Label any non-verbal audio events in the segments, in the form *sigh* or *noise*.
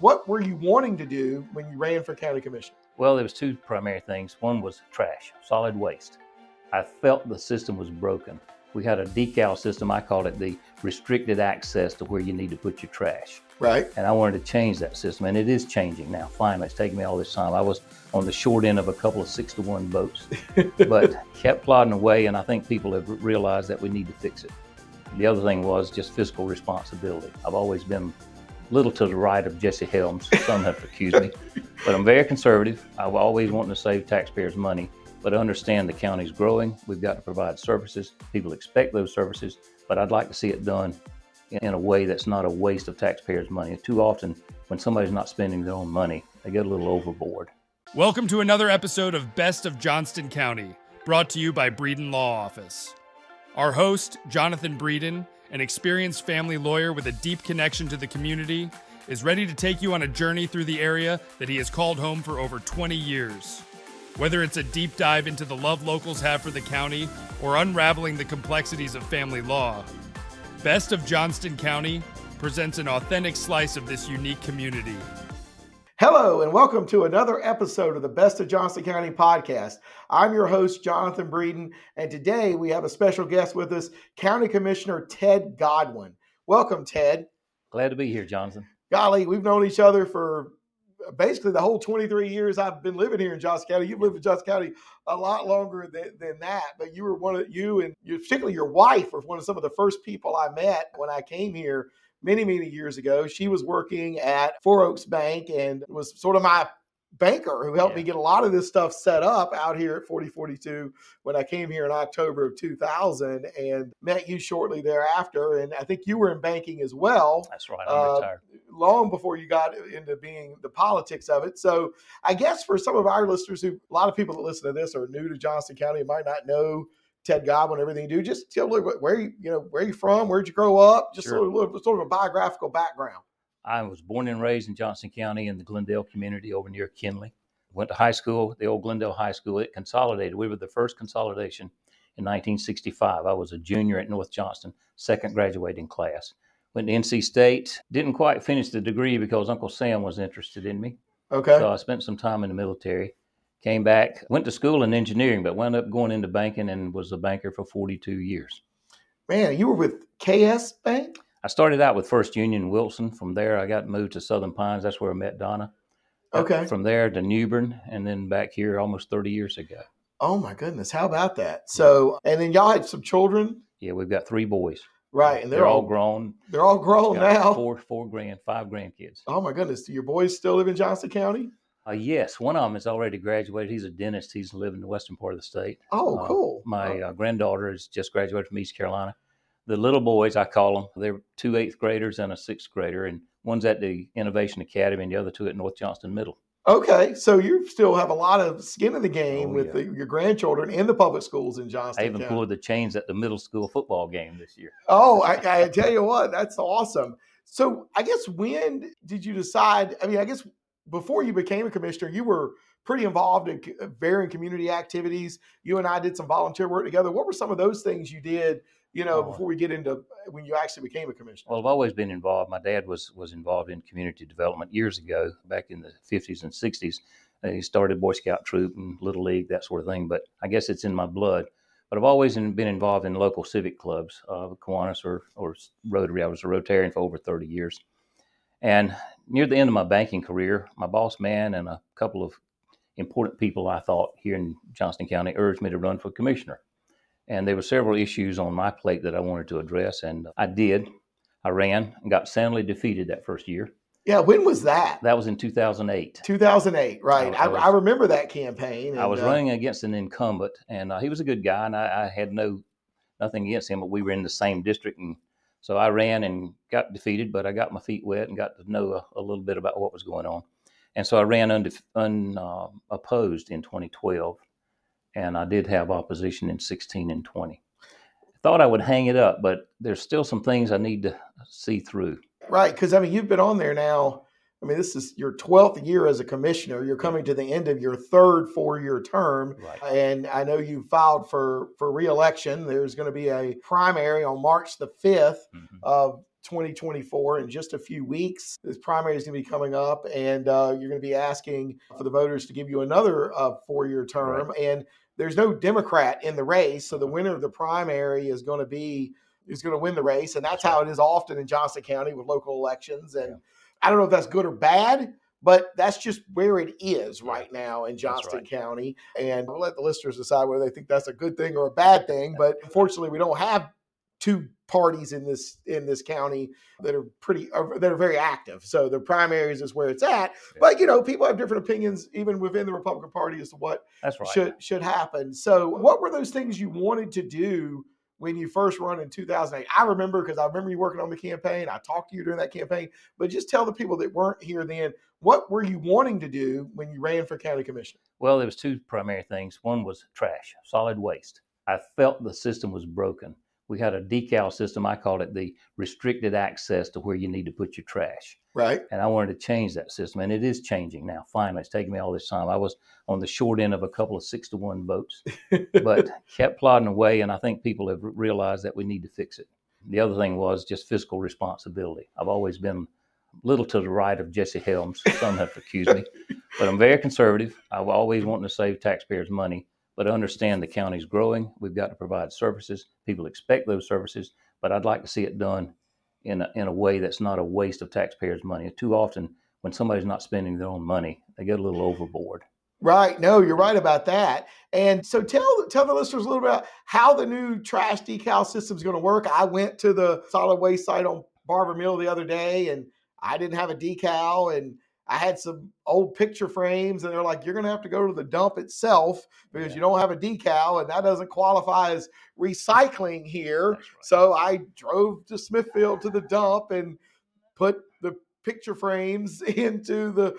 What were you wanting to do when you ran for county commission? Well, there was two primary things. One was trash, solid waste. I felt the system was broken. We had a decal system. I called it the restricted access to where you need to put your trash. Right. And I wanted to change that system, and it is changing now. Finally, it's taken me all this time. I was on the short end of a couple of six to one votes, *laughs* but kept plodding away, and I think people have realized that we need to fix it. The other thing was just fiscal responsibility. I've always been little to the right of Jesse Helms. Some have accused me, but I'm very conservative. I've always wanted to save taxpayers money, but I understand the county's growing. We've got to provide services. People expect those services, but I'd like to see it done in a way that's not a waste of taxpayers' money. Too often, when somebody's not spending their own money, they get a little overboard. Welcome to another episode of Best of Johnston County, brought to you by Breeden Law Office. Our host, Jonathan Breeden, an experienced family lawyer with a deep connection to the community, is ready to take you on a journey through the area that he has called home for over 20 years. Whether it's a deep dive into the love locals have for the county or unraveling the complexities of family law, Best of Johnston County presents an authentic slice of this unique community. Hello, and welcome to another episode of the Best of Johnston County podcast. I'm your host, Jonathan Breeden, and today we have a special guest with us, County Commissioner Ted Godwin. Welcome, Ted. Glad to be here, Jonathan. Golly, we've known each other for basically the whole 23 years I've been living here in Johnston County. You've lived in Johnston County a lot longer than, than that, but you were one of you and you, particularly your wife were one of some of the first people I met when I came here many, many years ago. She was working at Four Oaks Bank and was sort of my banker who helped yeah. me get a lot of this stuff set up out here at 4042 when I came here in October of 2000 and met you shortly thereafter. And I think you were in banking as well. That's right. I'm uh. Long before you got into being the politics of it. So I guess for some of our listeners who, a lot of people that listen to this are new to Johnston County and might not know Ted Godwin, everything you do. Just tell me where you, you know, where you from, where'd you grow up, just sure. sort, of, sort of a biographical background. I was born and raised in Johnston County in the Glendale community over near Kenly. Went to high school, the old Glendale High School. It consolidated. We were the first consolidation in 1965. I was a junior at North Johnston, second graduating class. Went to NC State. Didn't quite finish the degree because Uncle Sam was interested in me. Okay. So I spent some time in the military. Came back, went to school in engineering, but wound up going into banking and was a banker for 42 years. Man, you were with KS Bank? I started out with First Union Wilson. From there, I got moved to Southern Pines. That's where I met Donna. Uh, okay. From there to New Bern, and then back here almost 30 years ago. Oh my goodness! How about that? So, and then y'all had some children. Yeah, we've got three boys. Right, and they're, they're all, all, grown. They're all grown now. Four, four grand, five grandkids. Oh my goodness! Do your boys still live in Johnston County? Uh, yes, one of them has already graduated. He's a dentist. He's living in the western part of the state. Oh, uh, cool. My uh, granddaughter has just graduated from East Carolina. The little boys, I call them, they're two eighth graders and a sixth grader, and one's at the Innovation Academy and the other two at North Johnston Middle. Okay, so you still have a lot of skin in the game oh, with yeah. the, your grandchildren in the public schools in Johnston. I even County. pulled the chains at the middle school football game this year. Oh, I, *laughs* I tell you what, that's awesome. So, I guess when did you decide? I mean, I guess before you became a commissioner, you were pretty involved in uh, varying community activities. You and I did some volunteer work together. What were some of those things you did? You know, oh. before we get into uh, when you actually became a commissioner. Well, I've always been involved. My dad was was involved in community development years ago, back in the fifties and sixties. Uh, he started Boy Scout troop and Little League, that sort of thing. But I guess it's in my blood. But I've always been involved in local civic clubs, uh, Kiwanis or, or Rotary. I was a Rotarian for over 30 years. And near the end of my banking career, my boss man and a couple of important people I thought here in Johnston County urged me to run for commissioner. And there were several issues on my plate that I wanted to address, and I did. I ran and got soundly defeated that first year. Yeah, when was that? That was in 2008. 2008, right. I, I, I remember that campaign. And, I was uh, running against an incumbent, and uh, he was a good guy, and I, I, had no nothing against him, but we were in the same district, and so I ran and got defeated, but I got my feet wet and got to know a, a little bit about what was going on. And so I ran unopposed uh, in 2012, and I did have opposition in 16 and 20. I thought I would hang it up, but there's still some things I need to see through. Right, because I mean, you've been on there now I mean, this is your 12th year as a commissioner. You're coming to the end of your third four-year term, right. and I know you filed for for reelection. There's going to be a primary on March the 5th mm-hmm. of 2024 in just a few weeks. This primary is going to be coming up, and uh, you're going to be asking for the voters to give you another uh, four year term. Right. And there's no Democrat in the race, so the winner of the primary is going to be is going to win the race, and that's how it is often in Johnston County with local elections. And Yeah. I don't know if that's good or bad. But that's just where it is right now in Johnston right. County. And we'll let the listeners decide whether they think that's a good thing or a bad thing. But unfortunately, we don't have two parties in this in this county that are pretty are, that are very active. So the primaries is where it's at. But you know, people have different opinions even within the Republican Party as to what That's right. should should happen. So what were those things you wanted to do when you first run in 2008? I remember because I remember you working on the campaign. I talked to you during that campaign. But just tell the people that weren't here then, what were you wanting to do when you ran for county commissioner? Well, there was two primary things. One was trash, solid waste. I felt the system was broken. We had a decal system. I called it the restricted access to where you need to put your trash. Right. And I wanted to change that system, and it is changing now. Finally, it's taken me all this time. I was on the short end of a couple of six to one votes, *laughs* but kept plodding away. And I think people have realized that we need to fix it. The other thing was just fiscal responsibility. I've always been a little to the right of Jesse Helms. Some have accused me, but I'm very conservative. I've always wanted to save taxpayers money, but understand the county's growing. We've got to provide services. People expect those services, but I'd like to see it done in a, in a way that's not a waste of taxpayers' money. Too often, when somebody's not spending their own money, they get a little overboard. Right. No, you're right about that. And so tell tell the listeners a little bit about how the new trash decal system is going to work. I went to the solid waste site on Barber Mill the other day and I didn't have a decal and I had some old picture frames and they're like, you're going to have to go to the dump itself because Yeah. you don't have a decal and that doesn't qualify as recycling here. Right. So I drove to Smithfield to the dump and put the picture frames *laughs* into the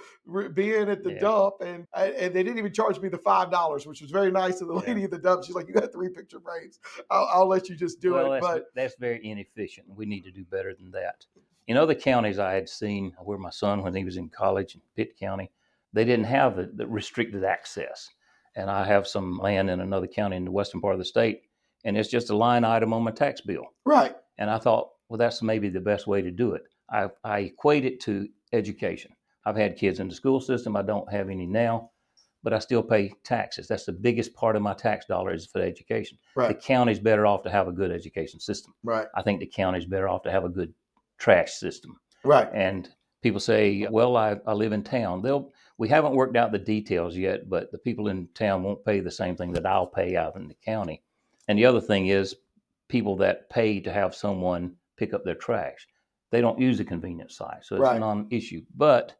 being at the Yeah. dump, and I- and they didn't even charge me the five dollars, which was very nice of the Yeah. lady at the dump. She's like, "You got three picture frames. I'll, I'll let you just do well, it." that's, But that's very inefficient. We need to do better than that. In other counties, I had seen where my son, when he was in college in Pitt County, they didn't have the, the restricted access. And I have some land in another county in the western part of the state, and it's just a line item on my tax bill. right, And I thought, well, that's maybe the best way to do it. I, I equate it to education. I've had kids in the school system. I don't have any now, but I still pay taxes. That's the biggest part of my tax dollar is for education. Right. The county's better off to have a good education system. right, I think the county's better off to have a good trash system. right, And people say, well, I, I live in town. They'll, we haven't worked out the details yet, but the people in town won't pay the same thing that I'll pay out in the county. And the other thing is people that pay to have someone pick up their trash, they don't use the convenience site. So it's Right. a non issue. But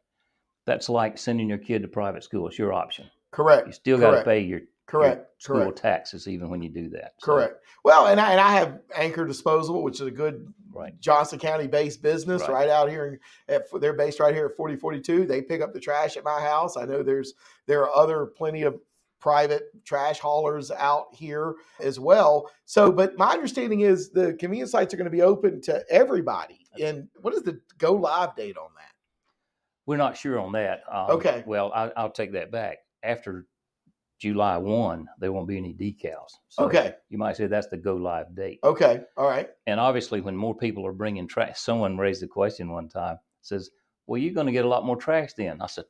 that's like sending your kid to private school. It's your option. correct, You still got to pay your correct, correct, taxes even when you do that. So, correct. Well, and I and I have Anchor Disposal, which is a good Right. Johnston County based business right, Right. out here. At, they're based right here at 4042. They pick up the trash at my house. I know there's there are other plenty of private trash haulers out here as well. So, but my understanding is the convenience sites are going to be open to everybody. And what is the go live date on that? We're not sure on that. Um, Okay. Well, I, I'll take that back. After July 1, there won't be any decals. So Okay. You might say that's the go live date. Okay. All right. And obviously, when more people are bringing trash, someone raised the question one time, says, Well, you're going to get a lot more trash then. I said,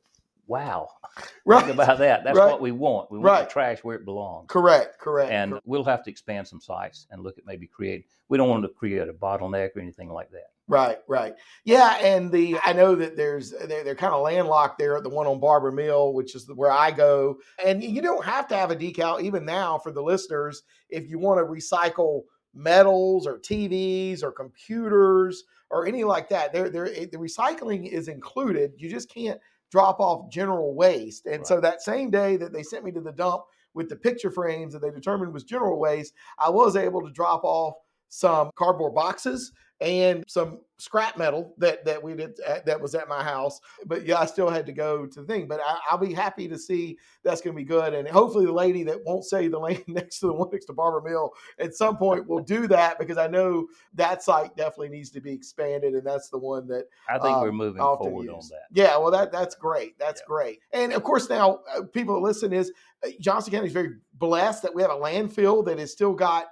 Wow. *laughs* Right. Think about that. That's Right. what we want. We want Right. the trash where it belongs. Correct. Correct. And we'll have to expand some sites and look at maybe create, we don't want to create a bottleneck or anything like that. Right, right. Yeah, and the I know that there's they're, they're kind of landlocked there at the one on Barber Mill, which is where I go. And you don't have to have a decal even now for the listeners if you want to recycle metals or TVs or computers or any like that. There, there, the recycling is included. You just can't drop off general waste. And so that same day that they sent me to the dump with the picture frames that they determined was general waste, I was able to drop off some cardboard boxes and some scrap metal that that we did uh, that was at my house. But yeah, I still had to go to the thing. But I, I'll be happy to see that's going to be good. And hopefully, the lady that won't say the *laughs* land next to the one next to Barber Mill at some point will do that because I know that site definitely needs to be expanded, and that's the one that I think we're um, moving often forward on that. Yeah, well, that that's great. That's Yeah. great. And of course, now uh, people that listen is uh, Johnston County is very blessed that we have a landfill that has still got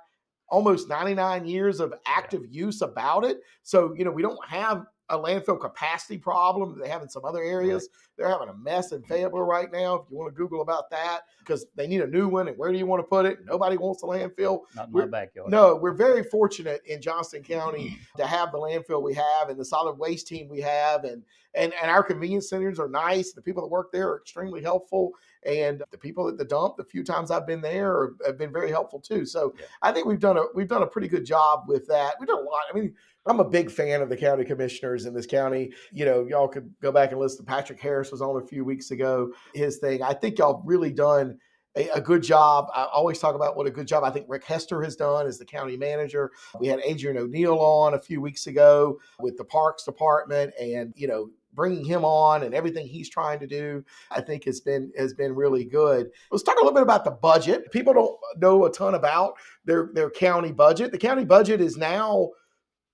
almost 99 years of active use about it. So, you know, we don't have a landfill capacity problem they have in some other areas. Right. They're having a mess in Fayetteville right now. If you want to Google about that, because they need a new one, and where do you want to put it? Nobody wants a landfill. Not in we're, my backyard. No, we're very fortunate in Johnston County *clears throat* to have the landfill we have and the solid waste team we have, and and and our convenience centers are nice. The people that work there are extremely helpful, and the people at the dump, the few times I've been there, are, have been very helpful too. So yeah. I think we've done a we've done a pretty good job with that. We've done a lot. I mean, I'm a big fan of the county commissioners in this county. You know, y'all could go back and listen. Patrick Harris was on a few weeks ago. His thing. I think y'all really done a, a, good job. I always talk about what a good job I think Rick Hester has done as the county manager. We had Adrian O'Neill on a few weeks ago with the Parks Department, and you know, bringing him on and everything he's trying to do, I think has been has been really good. Let's talk a little bit about the budget. People don't know a ton about their their county budget. The county budget is now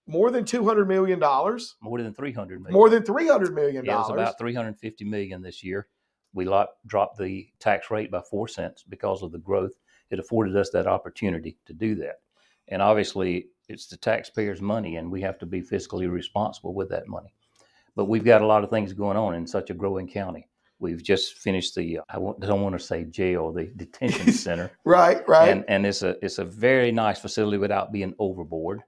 more than two hundred million dollars. More than three hundred million. More than three hundred million dollars. Yeah, it was about three hundred fifty million this year. We dropped the tax rate by four cents because of the growth. It afforded us that opportunity to do that, and obviously it's the taxpayers' money, and we have to be fiscally responsible with that money. But we've got a lot of things going on in such a growing county. We've just finished the uh, I don't want to say jail, the detention *laughs* center. right, right. And, and it's a it's a very nice facility without being overboard.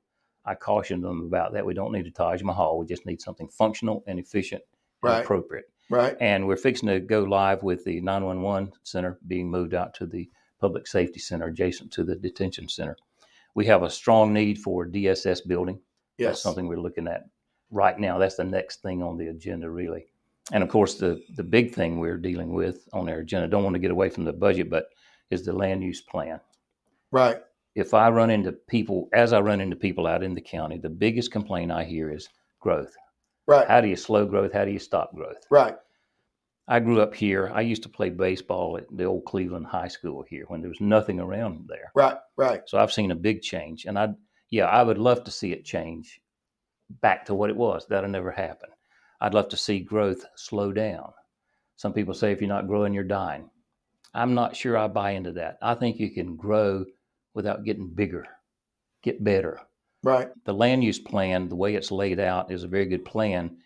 I cautioned them about that. We don't need a Taj Mahal. We just need something functional and efficient and right. appropriate. Right. And we're fixing to go live with the 911 center being moved out to the public safety center adjacent to the detention center. We have a strong need for DSS building. Yes. That's something we're looking at right now. That's the next thing on the agenda, really. And of course, the, the big thing we're dealing with on our agenda, don't want to get away from the budget, but is the land use plan. Right if I run into people, as I run into people out in the county, the biggest complaint I hear is growth. Right. How do you slow growth? How do you stop growth? Right. I grew up here. I used to play baseball at the old Cleveland High School here when there was nothing around there. Right, right. So I've seen a big change, and I, yeah, I would love to see it change back to what it was. That'll never happen. I'd love to see growth slow down. Some people say if you're not growing, you're dying. I'm not sure I buy into that. I think you can grow without getting bigger, get better. Right. The land use plan, the way it's laid out, is a very good plan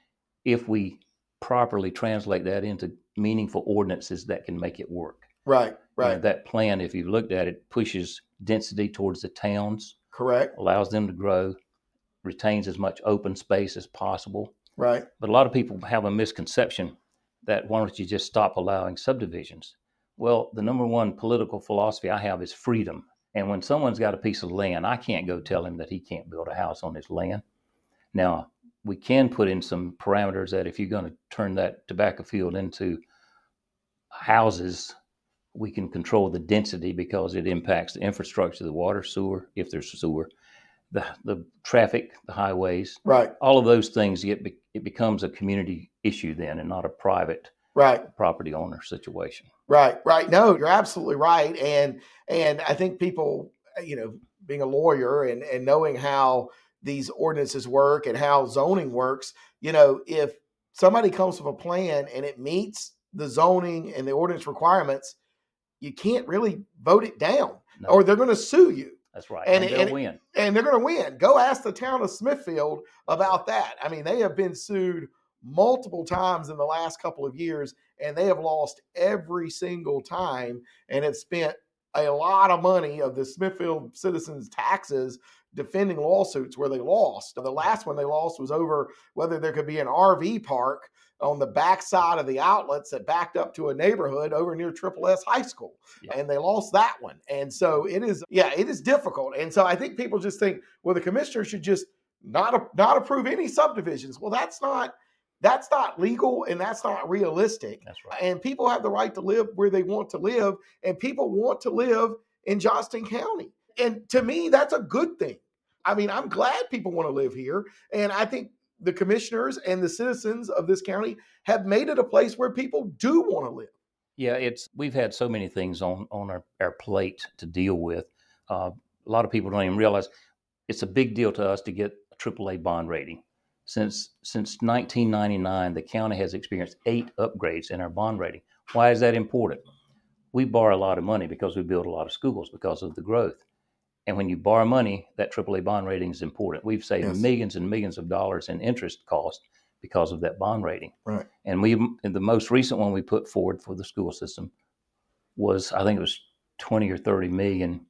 if we properly translate that into meaningful ordinances that can make it work. Right, right. You know, that plan, if you've looked at it, pushes density towards the towns. Correct. Allows them to grow, retains as much open space as possible. Right. But a lot of people have a misconception that why don't you just stop allowing subdivisions? Well, the number one political philosophy I have is freedom. And when someone's got a piece of land, I can't go tell him that he can't build a house on his land. Now, we can put in some parameters that if you're going to turn that tobacco field into houses, we can control the density because it impacts the infrastructure, the water, sewer, if there's sewer, the, the traffic, the highways. Right. All of those things, get, it becomes a community issue then and not a private right property owner situation right right no you're absolutely right and and i think people you know being a lawyer and and knowing how these ordinances work and how zoning works you know if somebody comes with a plan and it meets the zoning and the ordinance requirements you can't really vote it down no. or they're going to sue you that's right. And, and, and win. And they're going to win. Go ask the town of Smithfield about that. I mean, they have been sued multiple times in the last couple of years, and they have lost every single time and have spent a lot of money of the Smithfield citizens' taxes defending lawsuits where they lost. The last one they lost was over whether there could be an RV park on the backside of the outlets that backed up to a neighborhood over near Triple S High School. Yeah. And they lost that one. And so it is, yeah, it is difficult. And so I think people just think, well, the commissioner should just not not approve any subdivisions. Well, that's not that's not legal and that's not realistic. That's right. And people have the right to live where they want to live, and people want to live in Johnston County. And to me, that's a good thing. I mean, I'm glad people want to live here. And I think the commissioners and the citizens of this county have made it a place where people do want to live. Yeah, it's we've had so many things on on our, our plate to deal with. Uh, a lot of people don't even realize it's a big deal to us to get a AAA bond rating. Since since 1999, the county has experienced eight upgrades in our bond rating. Why is that important? We borrow a lot of money because we build a lot of schools because of the growth. And when you borrow money, that AAA bond rating is important. We've saved Yes. millions and millions of dollars in interest cost because of that bond rating. Right. And we, and the most recent one we put forward for the school system was, I think it was 20 or 30 million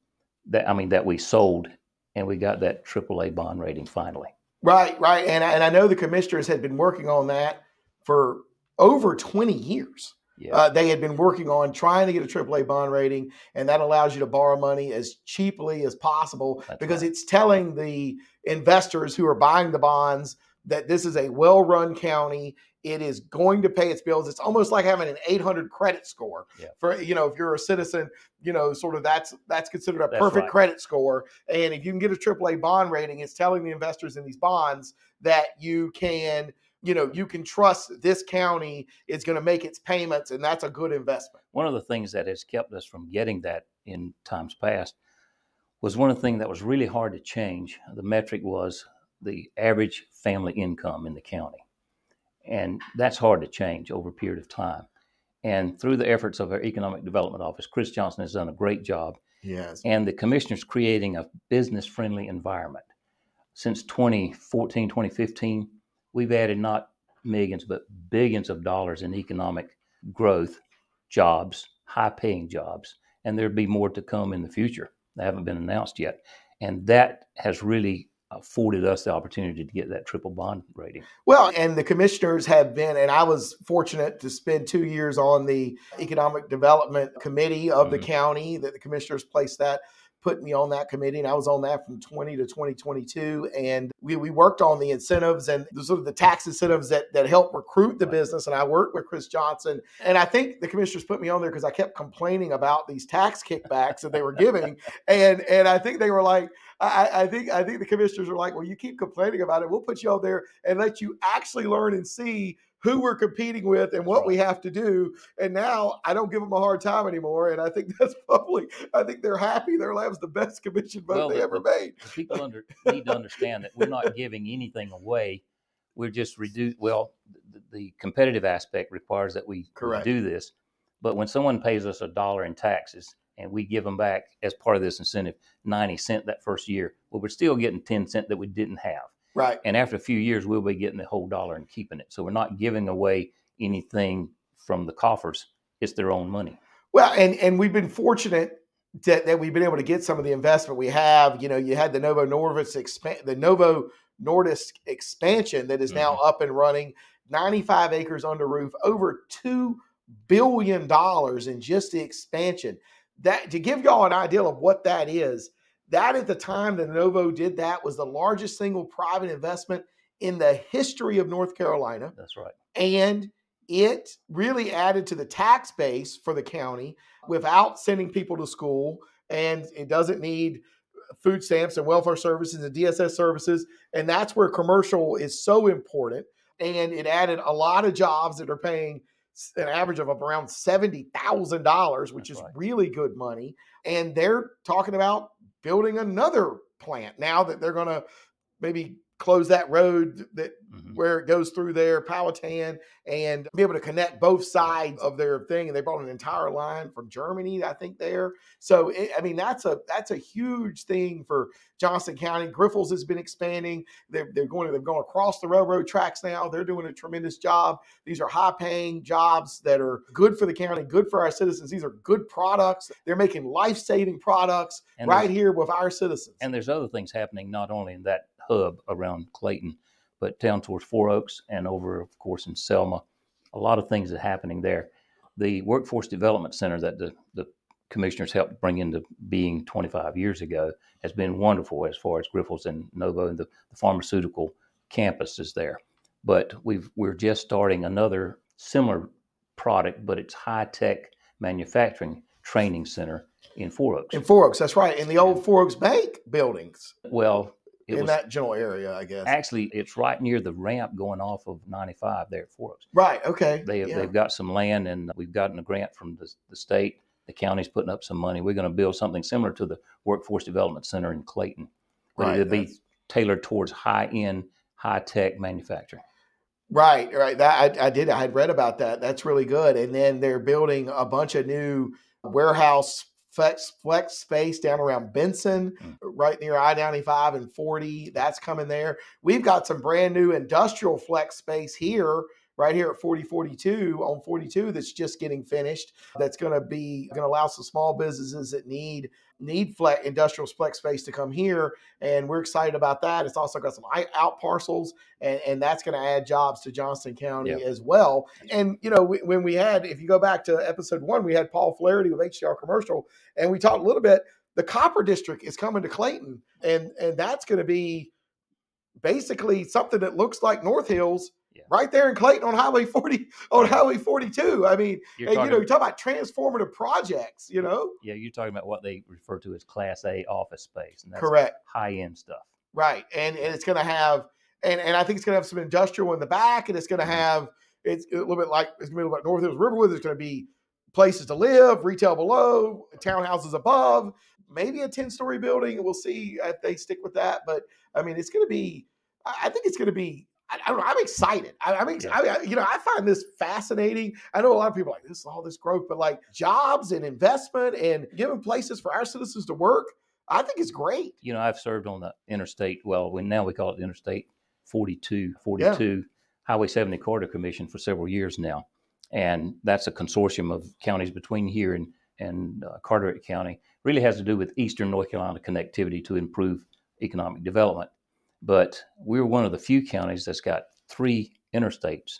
that, I mean, that we sold and we got that AAA bond rating finally. Right, right. And I, and I know the commissioners had been working on that for over 20 years. Yeah. Uh, they had been working on trying to get a AAA bond rating, and that allows you to borrow money as cheaply as possible That's because right. it's telling the investors who are buying the bonds that this is a well run county. It is going to pay its bills. It's almost like having an 800 credit score Yeah. for you know if you're a citizen, you know, sort of that's that's considered a That's perfect right. credit score. And if you can get a AAA bond rating, it's telling the investors in these bonds that you can you know you can trust this county is going to make its payments and that's a good investment one of the things that has kept us from getting that in times past was one of the things that was really hard to change. The metric was the average family income in the county. And that's hard to change over a period of time. And through the efforts of our Economic Development Office, Chris Johnson has done a great job. yes And the commissioners creating a business friendly environment. Since 2014, 2015, we've added not millions, but billions of dollars in economic growth, jobs, high paying jobs. And there'll be more to come in the future. They haven't been announced yet. And that has really afforded us the opportunity to get that triple bond rating. well and the commissioners have been and i was fortunate to spend two years on the economic development committee of the Mhm. county that the commissioners placed that put me on that committee and i was on that from 20 to 2022 and we, we worked on the incentives and the sort of the tax incentives that that help recruit the business and i worked with chris johnson and i think the commissioners put me on there because i kept complaining about these tax kickbacks that they were giving *laughs* and and i think they were like I, I think I think the commissioners are like, well, you keep complaining about it. We'll put you on there and let you actually learn and see who we're competing with and what we have to do. And now I don't give them a hard time anymore. And I think *laughs* that's probably I think they're happy. Their lab's the best commission vote Well, they the- ever the- made. the people under, need to understand that we're not giving anything away. We're just reduce. Well, the, the competitive aspect requires that we Correct. do this. But when someone pays us a dollar in taxes and we give them back as part of this incentive ninety cent that first year, well, we're still getting ten cent that we didn't have. Right. And after a few years, we'll be getting the whole dollar and keeping it. So we're not giving away anything from the coffers. It's their own money. Well, and and we've been fortunate that, that we've been able to get some of the investment we have. You know, you had the Novo Nordisk expand the Novo Nordisk expansion that is now mm-hmm. up and running, 95 acres under roof, over two billion dollars in just the expansion. That to give y'all an idea of what that is, that at the time that Novo did that was the largest single private investment in the history of North Carolina. That's right. and it really added to the tax base for the county without sending people to school. And it doesn't need food stamps and welfare services and dss services. And that's where commercial is so important. And it added a lot of jobs that are paying an average of around $70000 which That's is right. really good money. And they're talking about building another plant now that they're going to maybe close that road that Mhm. where it goes through there, Powhatan, and be able to connect both sides of their thing. And they brought an entire line from Germany, I think, there. So it, I mean, that's a that's a huge thing for Johnston County. Grifols has been expanding. They're, they're going they've gone across the railroad tracks now. They're doing a tremendous job. These are high paying jobs that are good for the county, good for our citizens. These are good products. They're making life saving products And right here with our citizens. And there's other things happening not only in that hub around Clayton, but down towards Four Oaks and over, of course, in Selma. A lot of things are happening there. The Workforce Development Center that the, the commissioners helped bring into being 25 years ago has been wonderful as far as Grifols and Novo and the, the pharmaceutical campus is there. But we've, we're just starting another similar product, but it's high tech manufacturing training center in Four Oaks. in Four Oaks, that's right. In the old Four Oaks Bank buildings. well, it in was that general area, I guess. Actually, it's right near the ramp going off of 95 there at Four Oaks. right. Okay. They have, yeah. They've got some land, and we've gotten a grant from the, the state. The county's putting up some money. We're going to build something similar to the Workforce Development Center in Clayton, but Right, it'll be tailored towards high end, high tech manufacturing. Right. Right. That I, I did. I had read about that. That's really good. And then they're building a bunch of new warehouse flex flex space down around Benson, Mm. right near I ninety five and forty. That's coming there. We've got some brand new industrial flex space here. Right here at 4042 on 42, that's just getting finished. That's going to be going to allow some small businesses that need need flex, industrial flex space to come here, and we're excited about that. It's also got some out parcels, and, and that's going to add jobs to Johnston County Yep. as well. And you know, we, when we had, if you go back to episode one, we had Paul Flaherty with HDR Commercial, and we talked a little bit. The Copper District is coming to Clayton, and and that's going to be basically something that looks like North Hills. Yeah. Right there in Clayton on Highway 40, on Highway 42. I mean, You're and, you know, you talk about transformative projects, you know? yeah, you're talking about what they refer to as Class A office space, and that's Correct. high end stuff. Right. And, and it's going to have, and, and I think it's going to have some industrial in the back, and it's going to mm-hmm. have, it's a little bit like, it's going to be like North Hills Riverwood. There's going to be places to live, retail below, townhouses above, maybe a 10 story building. We'll see if they stick with that. But I mean, it's going to be, I think it's going to be, I, I don't know, I'm excited. I, I'm, ex- I, I- you know, I find this fascinating. I know a lot of people are like this all this growth, but like jobs and investment and giving places for our citizens to work, I think it's great. You know, I've served on the interstate, well, we, now we call it the Interstate 42, 42 Highway 70 Corridor Commission for several years now. And that's a consortium of counties between here and, and uh, Carteret County. Really has to do with Eastern North Carolina connectivity to improve economic development. But we're one of the few counties that's got three interstates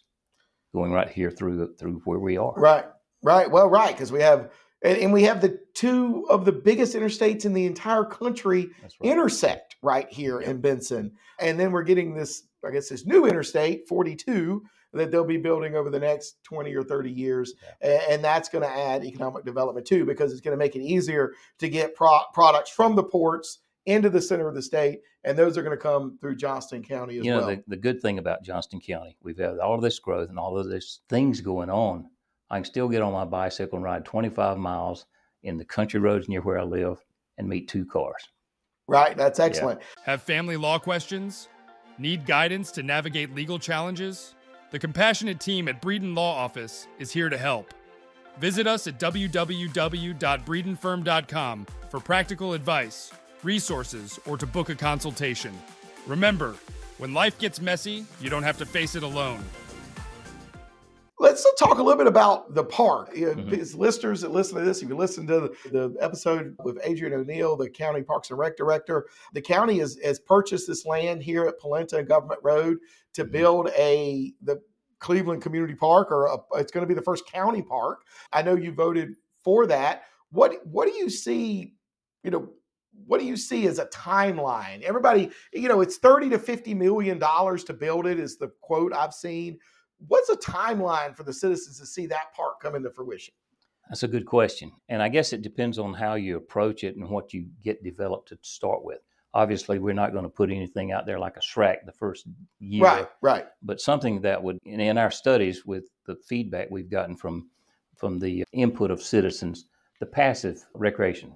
going right here through through where we are. Right, right. Well, right, because we have, and, and we have the two of the biggest interstates in the entire country right. intersect right here in Benson. And then we're getting this, I guess, this new interstate, 42, that they'll be building over the next 20 or 30 years. A- And, that's going to add economic development too, because it's going to make it easier to get pro- products from the ports into the center of the state. And those are going to come through Johnston County as you know well. the, the good thing about johnston county we've had all of this growth and all of these things going on i can still get on my bicycle and ride 25 miles in the country roads near where i live and meet two cars right. That's excellent. Have family law questions? Need guidance to navigate legal challenges? The compassionate team at Breeden Law Office is here to help. Visit us at www.breedenfirm.com for practical advice, resources, or to book a consultation. Remember, when life gets messy, you don't have to face it alone. Let's talk a little bit about the park. You know, Mhm. it's Listeners that listen to this, if you listen to the, the episode with Adrian O'Neill, the county parks and rec director, the county has, has purchased this land here at Polenta Government Road to Mhm. build a the Cleveland Community Park, or a, it's going to be the first county park. I know you voted for that. What what do you see? You know, what do you see as a timeline? Everybody, you know, it's thirty to fifty million dollars to build it. Is the quote I've seen what's a timeline for the citizens to see that park come into fruition? that's a good question and i guess it depends on how you approach it and what you get developed to start with obviously we're not going to put anything out there like a Shrek the first year Right, right, but something that would in our studies with the feedback we've gotten from from the input of citizens the passive recreation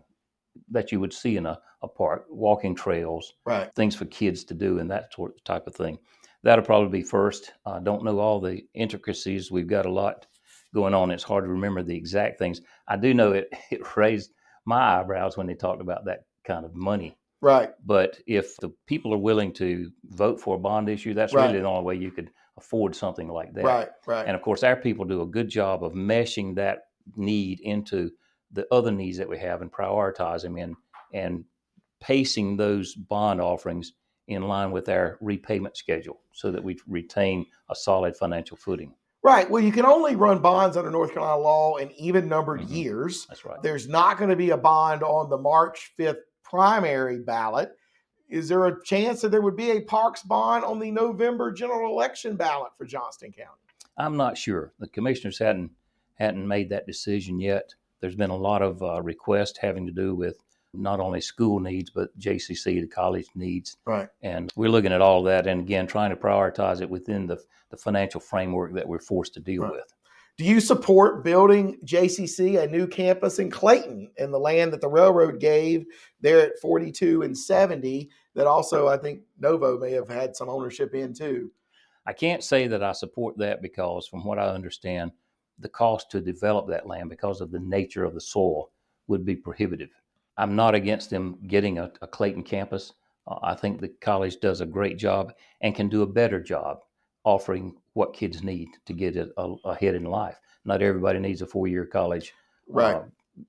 that you would see in a, a park walking trails right. things for kids to do and that sort of type of thing that'll probably be first i don't know all the intricacies we've got a lot going on it's hard to remember the exact things i do know it, *laughs* it raised my eyebrows when they talked about that kind of money Right, but if the people are willing to vote for a bond issue, that's Right. really the only way you could afford something like that. right, right. And of course, our people do a good job of meshing that need into the other needs that we have and prioritize them and and pacing those bond offerings in line with our repayment schedule so that we retain a solid financial footing. Right. Well, you can only run bonds under North Carolina law in even numbered Mhm. years. That's right. There's not going to be a bond on the March 5th primary ballot. Is there a chance that there would be a Parks bond on the November general election ballot for Johnston County? I'm not sure. The commissioners hadn't hadn't made that decision yet. There's been a lot of uh, requests having to do with not only school needs but JCC, the college needs, Right. and we're looking at all that. And again, trying to prioritize it within the the financial framework that we're forced to deal Right. with. Do you support building JCC a new campus in Clayton in the land that the railroad gave there at 42 and 70 that also I think Novo may have had some ownership in too? I can't say that I support that because, from what I understand, the cost to develop that land because of the nature of the soil would be prohibitive. I'm not against them getting a, a Clayton campus. Uh, I think the college does a great job and can do a better job offering what kids need to get a, a, ahead in life. Not everybody needs a four-year college Right. uh,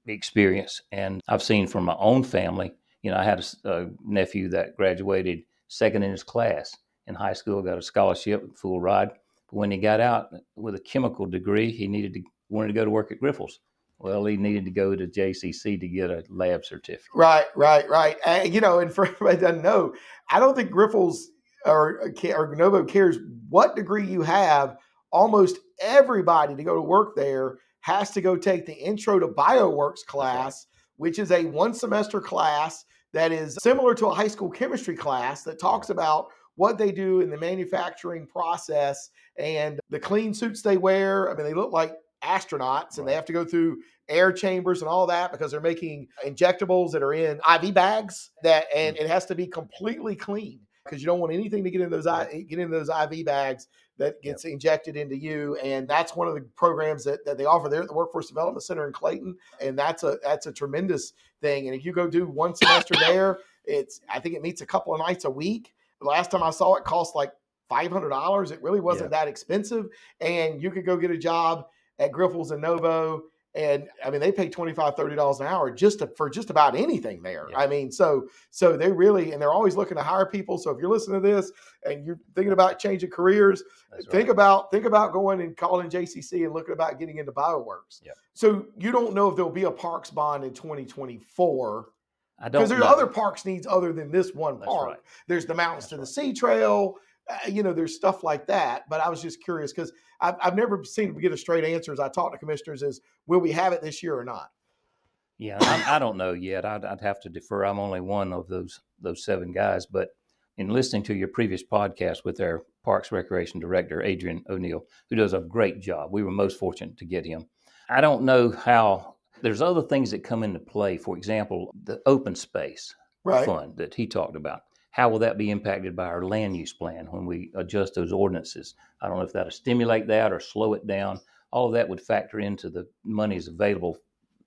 experience, and I've seen from my own family. You know, I had a nephew that graduated second in his class in high school, got a scholarship, full ride. But when he got out with a chemical degree, he needed to wanted to go to work at Grifols. Well, he needed to go to JCC to get a lab certificate. Right, right, right. And, you know, and for *laughs* everybody that doesn't know, I don't think Grifols or or Novo cares what degree you have. Almost everybody to go to work there has to go take the Intro to Bioworks class, which is a one semester class that is similar to a high school chemistry class that talks about what they do in the manufacturing process and the clean suits they wear. I mean, they look like astronauts and they have to go through air chambers and all that because they're making injectables that are in IV bags that and mm. it has to be completely clean because you don't want anything to get in those get in those IV bags that gets injected into you and that's one of the programs that, that they offer there at the Workforce Development Center in Clayton and that's a that's a tremendous thing and if you go do one semester there it's I think it meets a couple of nights a week last time I saw it cost like $500 it really wasn't that expensive and you could go get a job at Grifols and Novo. And I mean, they pay $25, $30 an hour just to, for just about anything there. Yeah. I mean, so, so they really, and they're always looking to hire people. So if you're listening to this and you're thinking about changing careers, That's think right. about, think about going and calling JCC and looking about getting into bioworks. Yep. So you don't know if there'll be a parks bond in 2024 I don't because there's know. other parks needs other than this one park. right. There's the Mountains That's to the right. Sea Trail. Uh, you know, there's stuff like that. But I was just curious because I've, I've never seen to get a straight answer as I talk to commissioners is will we have it this year or not? Yeah, I, I don't know yet. I'd, I'd have to defer. I'm only one of those those seven guys. But in listening to your previous podcast with our Parks Recreation Director Adrian O'Neill, who does a great job, we were most fortunate to get him. I don't know how. There's other things that come into play. For example, the open space Right. fund that he talked about. How will that be impacted by our land use plan when we adjust those ordinances? I don't know if that'll stimulate that or slow it down. All of that would factor into the monies available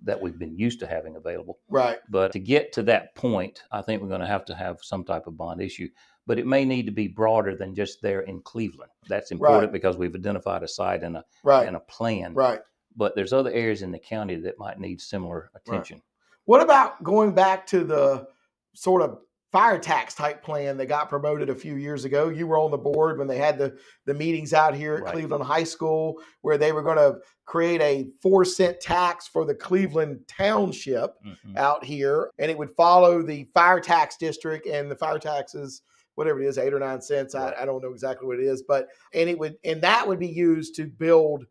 that we've been used to having available. Right. But to get to that point, I think we're going to have to have some type of bond issue. But it may need to be broader than just there in Cleveland. That's important Right. because we've identified a site and a Right. and a plan. Right. But there's other areas in the county that might need similar attention. What about going back to the sort of fire tax type plan that got promoted a few years ago? You were on the board when they had the, the meetings out here at Right. Cleveland High School where they were going to create a four cent tax for the Cleveland Township Mhm. out here, and it would follow the fire tax district and the fire taxes, whatever it is, eight or nine cents. Right. I, I don't know exactly what it is, but and it would and that would be used to build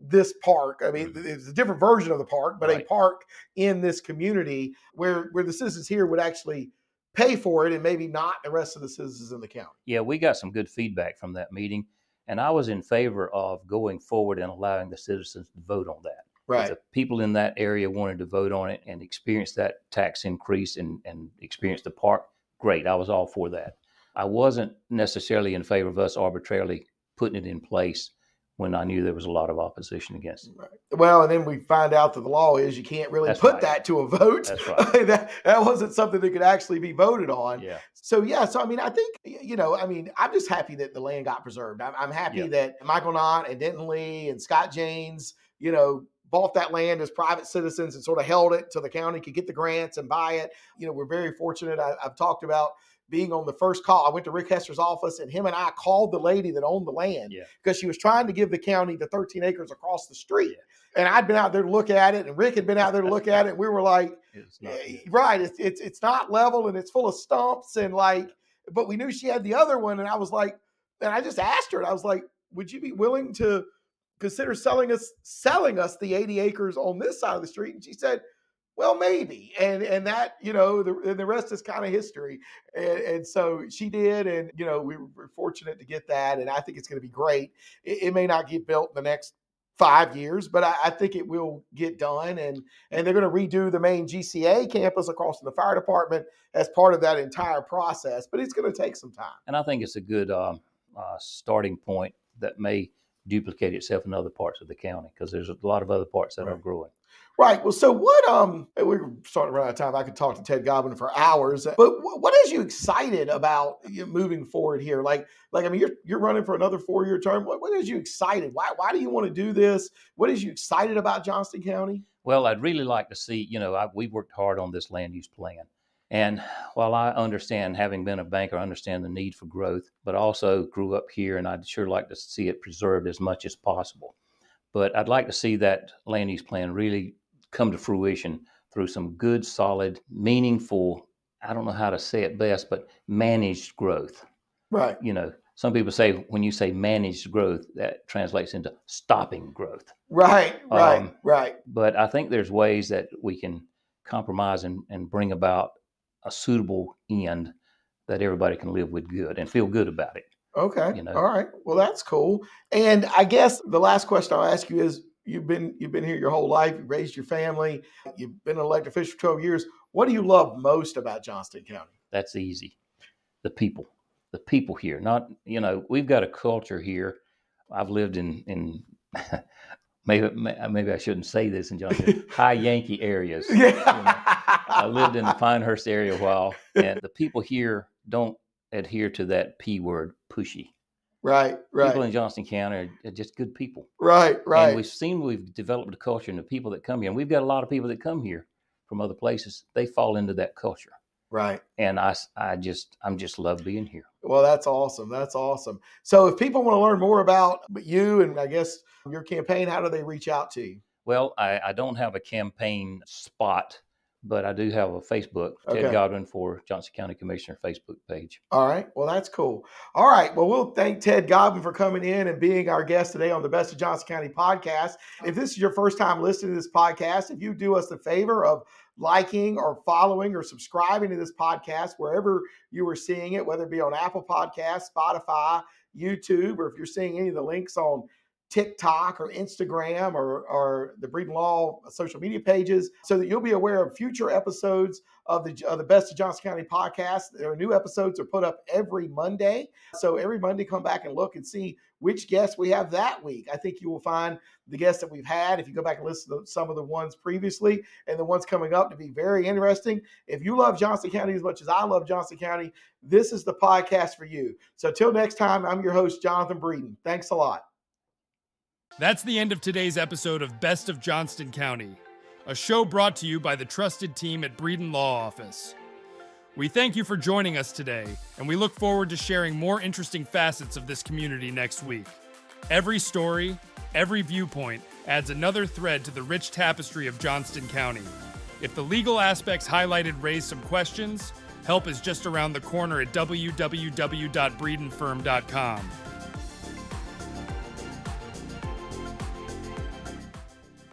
this park. I mean, it's a different version of the park, but a Mm-hmm. Park in this community where where the citizens here would actually pay for it, and maybe not the rest of the citizens in the county. Yeah, we got some good feedback from that meeting, and I was in favor of going forward and allowing the citizens to vote on that. Right. the people in that area wanted to vote on it and experience that tax increase and, and experience the park, great. I was all for that. I wasn't necessarily in favor of us arbitrarily putting it in place when I knew there was a lot of opposition against it. Right. Well, and then we find out that the law is you can't really That's put right. that to a vote. That's *laughs* right. that, that wasn't something that could actually be voted on. Yeah. So yeah, so I mean, I think you know, I mean, I'm just happy that the land got preserved. I'm, I'm happy Yeah. that Michael Knott and Denton Lee and Scott Janes, you know, bought that land as private citizens and sort of held it so the county could get the grants and buy it. You know, we're very fortunate. I, I've talked about being on the first call. I went to Rick Hester's office and him and I called the lady that owned the land Yeah. because she was trying to give the county the 13 acres across the street. Yeah. And I'd been out there to look at it, and Rick had been out there to look at it. And we were like, *laughs* It's Eh, right it's, it's it's not level and it's full of stumps and like but we knew she had the other one and i was like and i just asked her and i was like would you be willing to consider selling us selling us the 80 acres on this side of the street and she said well maybe and and that you know the, the rest is kind of history and, and so she did and you know we were fortunate to get that and i think it's going to be great it, it may not get built in the next five years but I, I think it will get done and and they're going to redo the main GCA campus across from the fire department as part of that entire process. But it's going to take some time. And I think it's a good um, uh, starting point that may duplicate itself in other parts of the county because there's a lot of other parts that are growing. Right. Well, so what? Um, we're starting to run out of time. I could talk to Ted Godwin for hours, but wh- what is you excited about moving forward here? Like, like I mean, you're you're running for another four year term. What, what is you excited? Why why do you want to do this? What is you excited about Johnston County? Well, I'd really like to see, you know, I, we worked hard on this land use plan. And while I understand, having been a banker, I understand the need for growth, but also grew up here and I'd sure like to see it preserved as much as possible. But I'd like to see that land use plan really come to fruition through some good, solid, meaningful, I don't know how to say it best, but managed growth. Right. You know, some people say when you say managed growth, that translates into stopping growth Right. Right. Um, right. but I think there's ways that we can compromise and, and bring about a suitable end that everybody can live with good and feel good about it. Okay. you know. All right. Well, that's cool. And I guess the last question I'll ask you is: You've been you've been here your whole life. You raised your family. You've been an elected official for twelve years. What do you love most about Johnston County? That's easy. The people, the people here, not, you know, we've got a culture here. I've lived in, in *laughs* maybe, maybe I shouldn't say this in Johnston, *laughs* high Yankee areas. I lived in the Pinehurst area a while, and the people here don't adhere to that P word, pushy. right. Right. People in Johnston County are, just good people. right. Right. And we've seen we've developed a culture and the people that come here, and we've got a lot of people that come here from other places. They fall into that culture, right. and I, I just, I'm just love being here. Well, that's awesome. That's awesome. So, if people want to learn more about you and I guess your campaign, how do they reach out to you? Well, I, I don't have a campaign spot, but I do have a Facebook, Okay. Ted Godwin for Johnston County Commissioner Facebook page. All right. Well, that's cool. All right. Well, we'll thank Ted Godwin for coming in and being our guest today on the Best of Johnston County podcast. If this is your first time listening to this podcast, if you do us the favor of liking or following or subscribing to this podcast wherever you are seeing it, whether it be on Apple Podcasts, Spotify, YouTube, or if you're seeing any of the links on TikTok or Instagram or, or the Breeden Law social media pages, so that you'll be aware of future episodes of the of the Best of Johnston County podcast. There are new episodes are put up every Monday, so every Monday come back and look and see which guests we have that week. I think you will find the guests that we've had if you go back and listen to some of the ones previously and the ones coming up to be very interesting. If you love Johnston County as much as I love Johnston County, this is the podcast for you. So till next time, I'm your host Jonathan Breeden. Thanks a lot. That's the end of today's episode of Best of Johnston County, a show brought to you by the trusted team at Breeden Law Office. We thank you for joining us today, and we look forward to sharing more interesting facets of this community next week. Every story, every viewpoint adds another thread to the rich tapestry of Johnston County. If the legal aspects highlighted raise some questions, help is just around the corner at www.breedenfirm.com.